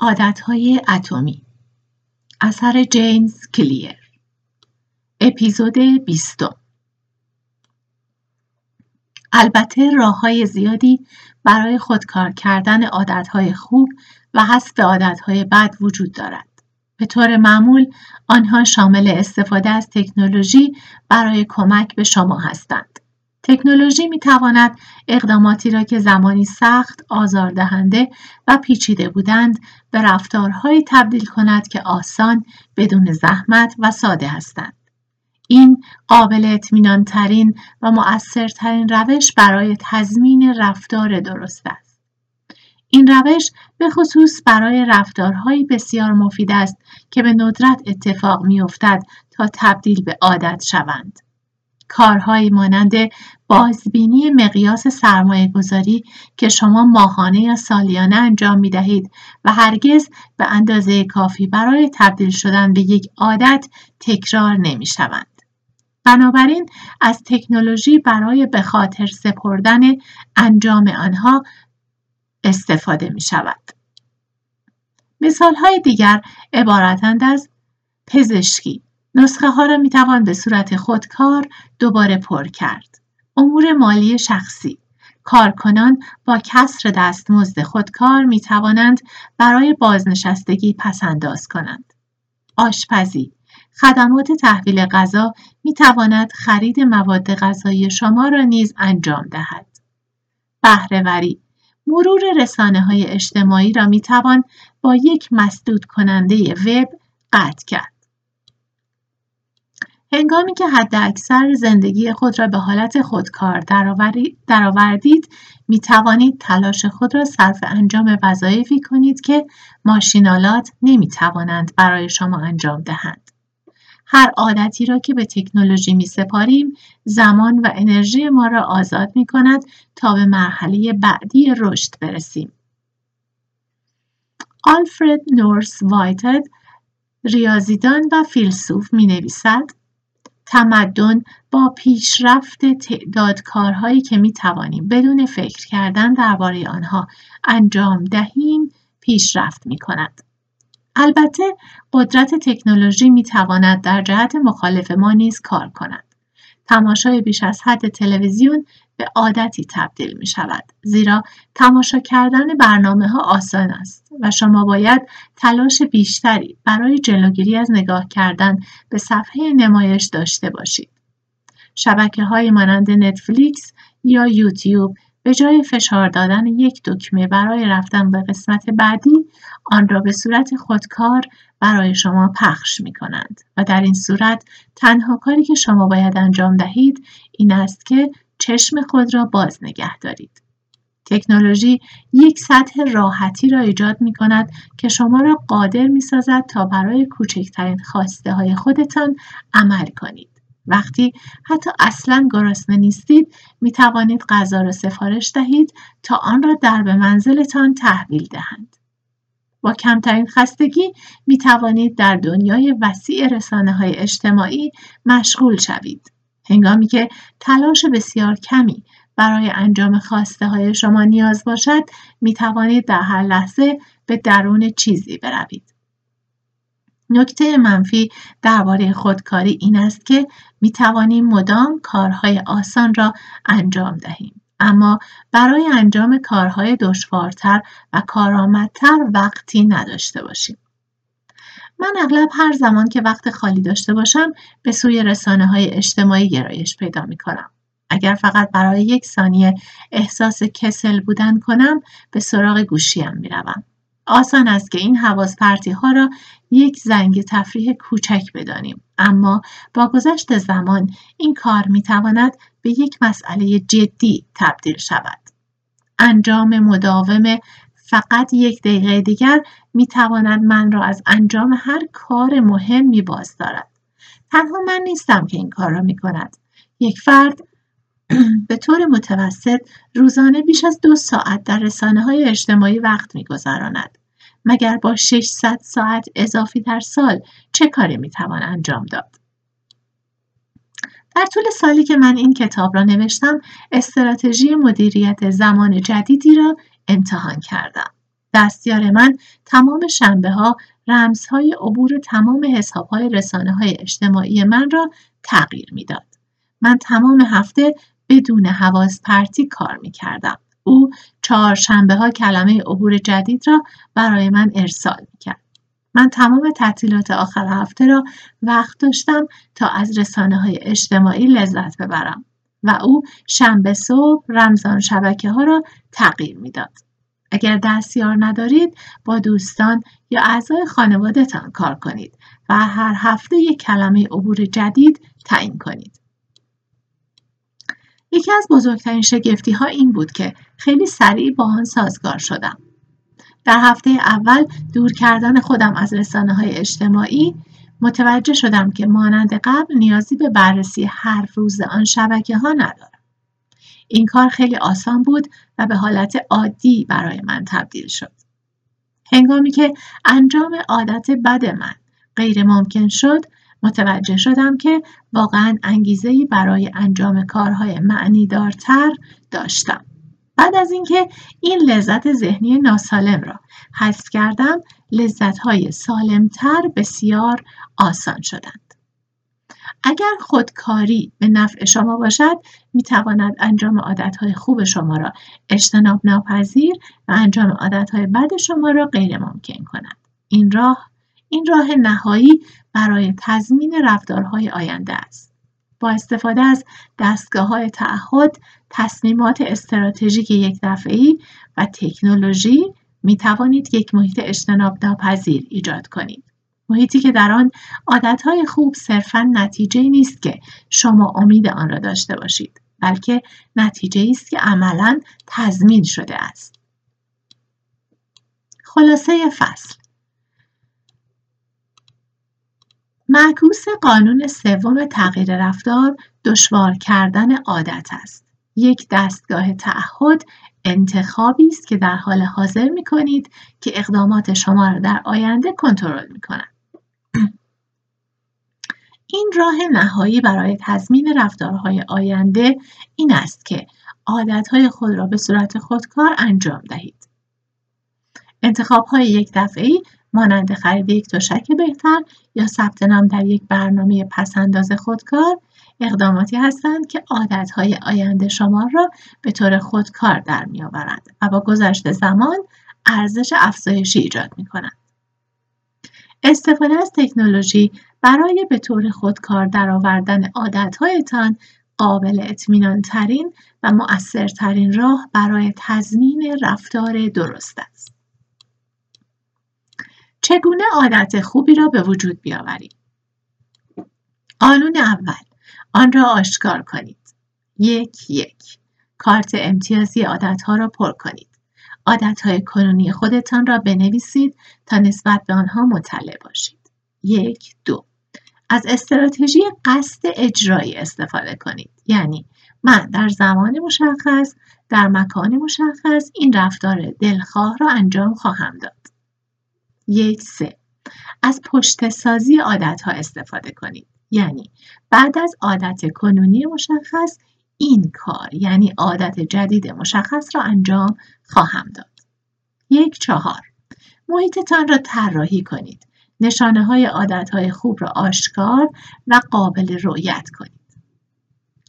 عادتهای اتمی اثر جیمز کلیر اپیزود بیستم البته راه های زیادی برای خودکار کردن عادتهای خوب و حذف عادتهای بد وجود دارد. به طور معمول آنها شامل استفاده از تکنولوژی برای کمک به شما هستند. تکنولوژی می تواند اقداماتی را که زمانی سخت، آزاردهنده و پیچیده بودند به رفتارهایی تبدیل کند که آسان، بدون زحمت و ساده هستند. این قابل اطمینان ترین و مؤثرترین روش برای تضمین رفتار درست است. این روش به خصوص برای رفتارهایی بسیار مفید است که به ندرت اتفاق میافتد تا تبدیل به عادت شوند. کارهایی مانند بازبینی مقیاس سرمایه گذاری که شما ماهانه یا سالیانه انجام می دهید و هرگز به اندازه کافی برای تبدیل شدن به یک عادت تکرار نمی شوند. بنابراین از تکنولوژی برای به خاطر سپردن انجام آنها استفاده می شود. مثال های دیگر عبارتند از پزشکی نسخه ها را می توان به صورت خودکار دوباره پر کرد. امور مالی شخصی کارکنان با کسر دستمزد خودکار می توانند برای بازنشستگی پسنداز کنند. آشپزی خدمات تحویل غذا می تواند خرید مواد غذایی شما را نیز انجام دهد. بهرهوری مرور رسانه های اجتماعی را می توان با یک مسدود کننده وب قطع کرد. هنگامی که حد اکثر زندگی خود را به حالت خودکار درآوردید می توانید تلاش خود را صرف انجام وظایفی کنید که ماشینالات نمی توانند برای شما انجام دهند. هر عادتی را که به تکنولوژی می سپاریم زمان و انرژی ما را آزاد می کند تا به مرحله بعدی رشد برسیم. آلفرد نورس وایتد ریاضیدان و فیلسوف می نویسد تمدن با پیشرفت تعداد کارهایی که می توانیم بدون فکر کردن درباره آنها انجام دهیم پیشرفت می کند. البته قدرت تکنولوژی می تواند در جهت مخالف ما نیز کار کند. تماشای بیش از حد تلویزیون به عادتی تبدیل می شود زیرا تماشا کردن برنامه ها آسان است و شما باید تلاش بیشتری برای جلوگیری از نگاه کردن به صفحه نمایش داشته باشید. شبکه های مانند نتفلیکس یا یوتیوب به جای فشار دادن یک دکمه برای رفتن به قسمت بعدی آن را به صورت خودکار برای شما پخش می کنند و در این صورت تنها کاری که شما باید انجام دهید این است که چشم خود را باز نگه دارید. تکنولوژی یک سطح راحتی را ایجاد می کند که شما را قادر می سازد تا برای کوچکترین خواسته های خودتان عمل کنید. وقتی حتی اصلا گرسنه نیستید می توانید غذا را سفارش دهید تا آن را در به منزلتان تحویل دهند. با کمترین خستگی می توانید در دنیای وسیع رسانه های اجتماعی مشغول شوید. هنگامی که تلاش بسیار کمی برای انجام خواسته های شما نیاز باشد می توانید در هر لحظه به درون چیزی بروید. نکته منفی درباره خودکاری این است که می توانیم مدام کارهای آسان را انجام دهیم. اما برای انجام کارهای دشوارتر و کارآمدتر وقتی نداشته باشیم. من اغلب هر زمان که وقت خالی داشته باشم به سوی رسانه های اجتماعی گرایش پیدا می کنم. اگر فقط برای یک ثانیه احساس کسل بودن کنم به سراغ گوشیم می روم. آسان است که این حواس پرتی ها را یک زنگ تفریح کوچک بدانیم اما با گذشت زمان این کار می تواند به یک مسئله جدی تبدیل شود. انجام مداوم فقط یک دقیقه دیگر می تواند من را از انجام هر کار مهمی باز دارد. تنها من نیستم که این کار را می کند. یک فرد به طور متوسط روزانه بیش از دو ساعت در رسانه های اجتماعی وقت می گذراند. مگر با 600 ساعت اضافی در سال چه کاری می توان انجام داد؟ در طول سالی که من این کتاب را نوشتم استراتژی مدیریت زمان جدیدی را امتحان کردم. دستیار من تمام شنبه ها رمزهای عبور تمام حساب های رسانه های اجتماعی من را تغییر می‌داد. من تمام هفته بدون حواس پرتی کار می کردم. او چهارشنبه ها کلمه عبور جدید را برای من ارسال می کرد. من تمام تعطیلات آخر هفته را وقت داشتم تا از رسانه های اجتماعی لذت ببرم و او شنبه صبح رمضان شبکه ها را تغییر می‌داد. اگر دستیار ندارید با دوستان یا اعضای خانوادهتان کار کنید و هر هفته یک کلمه عبور جدید تعیین کنید. یکی از بزرگترین شگفتی ها این بود که خیلی سریع با آن سازگار شدم. در هفته اول دور کردن خودم از رسانه های اجتماعی متوجه شدم که مانند قبل نیازی به بررسی هر روز آن شبکه ها ندارم. این کار خیلی آسان بود و به حالت عادی برای من تبدیل شد. هنگامی که انجام عادت بد من غیر ممکن شد متوجه شدم که واقعا انگیزه برای انجام کارهای معنیدارتر داشتم. بعد از اینکه این لذت ذهنی ناسالم را حذف کردم لذتهای سالمتر بسیار آسان شدند. اگر خودکاری به نفع شما باشد می تواند انجام عادتهای خوب شما را اجتناب ناپذیر و انجام عادتهای بد شما را غیر ممکن کند. این راه این راه نهایی برای تضمین رفتارهای آینده است. با استفاده از دستگاه های تعهد، تصمیمات استراتژیک یک دفعی و تکنولوژی می توانید یک محیط اجتناب ناپذیر ایجاد کنید. محیطی که در آن عادتهای خوب صرفا نتیجه نیست که شما امید آن را داشته باشید بلکه نتیجه است که عملا تضمین شده است. خلاصه فصل معکوس قانون سوم تغییر رفتار دشوار کردن عادت است. یک دستگاه تعهد انتخابی است که در حال حاضر می کنید که اقدامات شما را در آینده کنترل می کند. این راه نهایی برای تضمین رفتارهای آینده این است که عادتهای خود را به صورت خودکار انجام دهید. انتخاب های یک دفعی مانند خرید یک تشک بهتر یا ثبت نام در یک برنامه پسنداز خودکار اقداماتی هستند که عادتهای آینده شما را به طور خودکار در میآورند و با گذشت زمان ارزش افزایشی ایجاد می کنند. استفاده از تکنولوژی برای به طور خودکار درآوردن عادتهایتان قابل اطمینان ترین و مؤثرترین راه برای تضمین رفتار درست است. چگونه عادت خوبی را به وجود بیاورید قانون اول آن را آشکار کنید. یک یک. کارت امتیازی عادتها را پر کنید. عادتهای کنونی خودتان را بنویسید تا نسبت به آنها مطلع باشید. یک دو. از استراتژی قصد اجرایی استفاده کنید. یعنی من در زمان مشخص در مکان مشخص این رفتار دلخواه را انجام خواهم داد. یک سه. از پشت سازی عادت ها استفاده کنید. یعنی بعد از عادت کنونی مشخص این کار یعنی عادت جدید مشخص را انجام خواهم داد. یک چهار. محیطتان را طراحی کنید. نشانه های عادت های خوب را آشکار و قابل رؤیت کنید.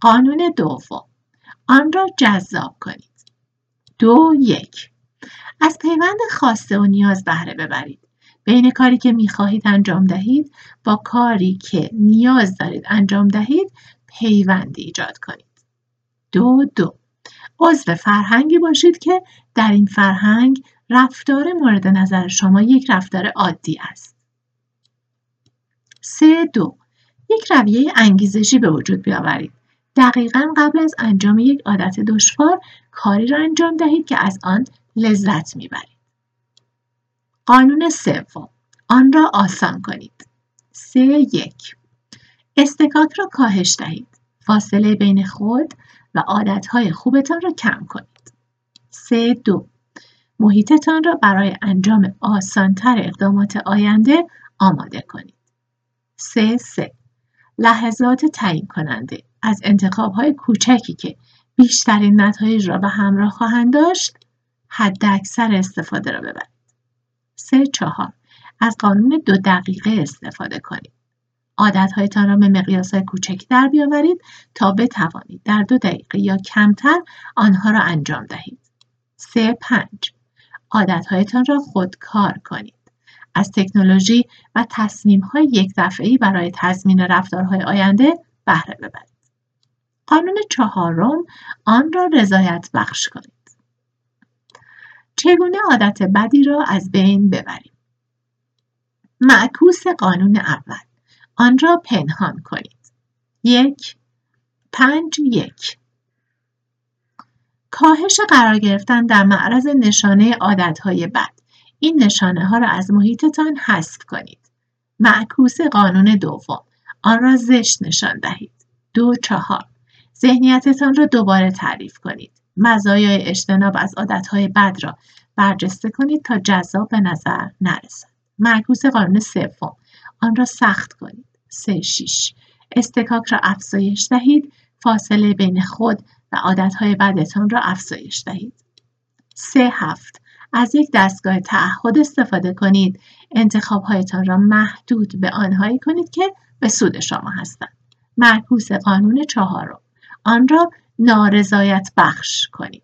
قانون دوم. آن را جذاب کنید. دو یک. از پیوند خواسته و نیاز بهره ببرید بین کاری که می‌خواهید انجام دهید با کاری که نیاز دارید انجام دهید پیوند ایجاد کنید. دو دو عضو فرهنگی باشید که در این فرهنگ رفتار مورد نظر شما یک رفتار عادی است. سه دو یک رویه انگیزشی به وجود بیاورید. دقیقا قبل از انجام یک عادت دشوار کاری را انجام دهید که از آن لذت می‌برید. قانون سوم. آن را آسان کنید. سه یک. استکاک را کاهش دهید. فاصله بین خود و عادتهای خوبتان را کم کنید. سه دو. محیطتان را برای انجام آسانتر اقدامات آینده آماده کنید. سه سه. لحظات تعیین کننده. از انتخاب های کوچکی که بیشترین نتایج را به همراه خواهند داشت حد اکثر استفاده را ببرید. سه چهار از قانون دو دقیقه استفاده کنید. عادتهایتان را به مقیاس کوچک در بیاورید تا بتوانید در دو دقیقه یا کمتر آنها را انجام دهید. سه پنج عادتهایتان را خودکار کنید. از تکنولوژی و تصمیم‌های یک دفعه‌ای برای تضمین رفتارهای آینده بهره ببرید. قانون چهارم آن را رضایت بخش کنید. چگونه عادت بدی را از بین ببریم؟ معکوس قانون اول آن را پنهان کنید. یک پنج یک کاهش قرار گرفتن در معرض نشانه عادتهای بد این نشانه ها را از محیطتان حذف کنید. معکوس قانون دوم آن را زشت نشان دهید. دو چهار ذهنیتتان را دوباره تعریف کنید. مزایای اجتناب از عادتهای بد را برجسته کنید تا جذاب به نظر نرسد. معکوس قانون سوم آن را سخت کنید. سه شیش استکاک را افزایش دهید. فاصله بین خود و عادتهای بدتان را افزایش دهید. سه هفت از یک دستگاه تعهد استفاده کنید انتخابهایتان را محدود به آنهایی کنید که به سود شما هستند معکوس قانون چهارم آن را نارضایت بخش کنید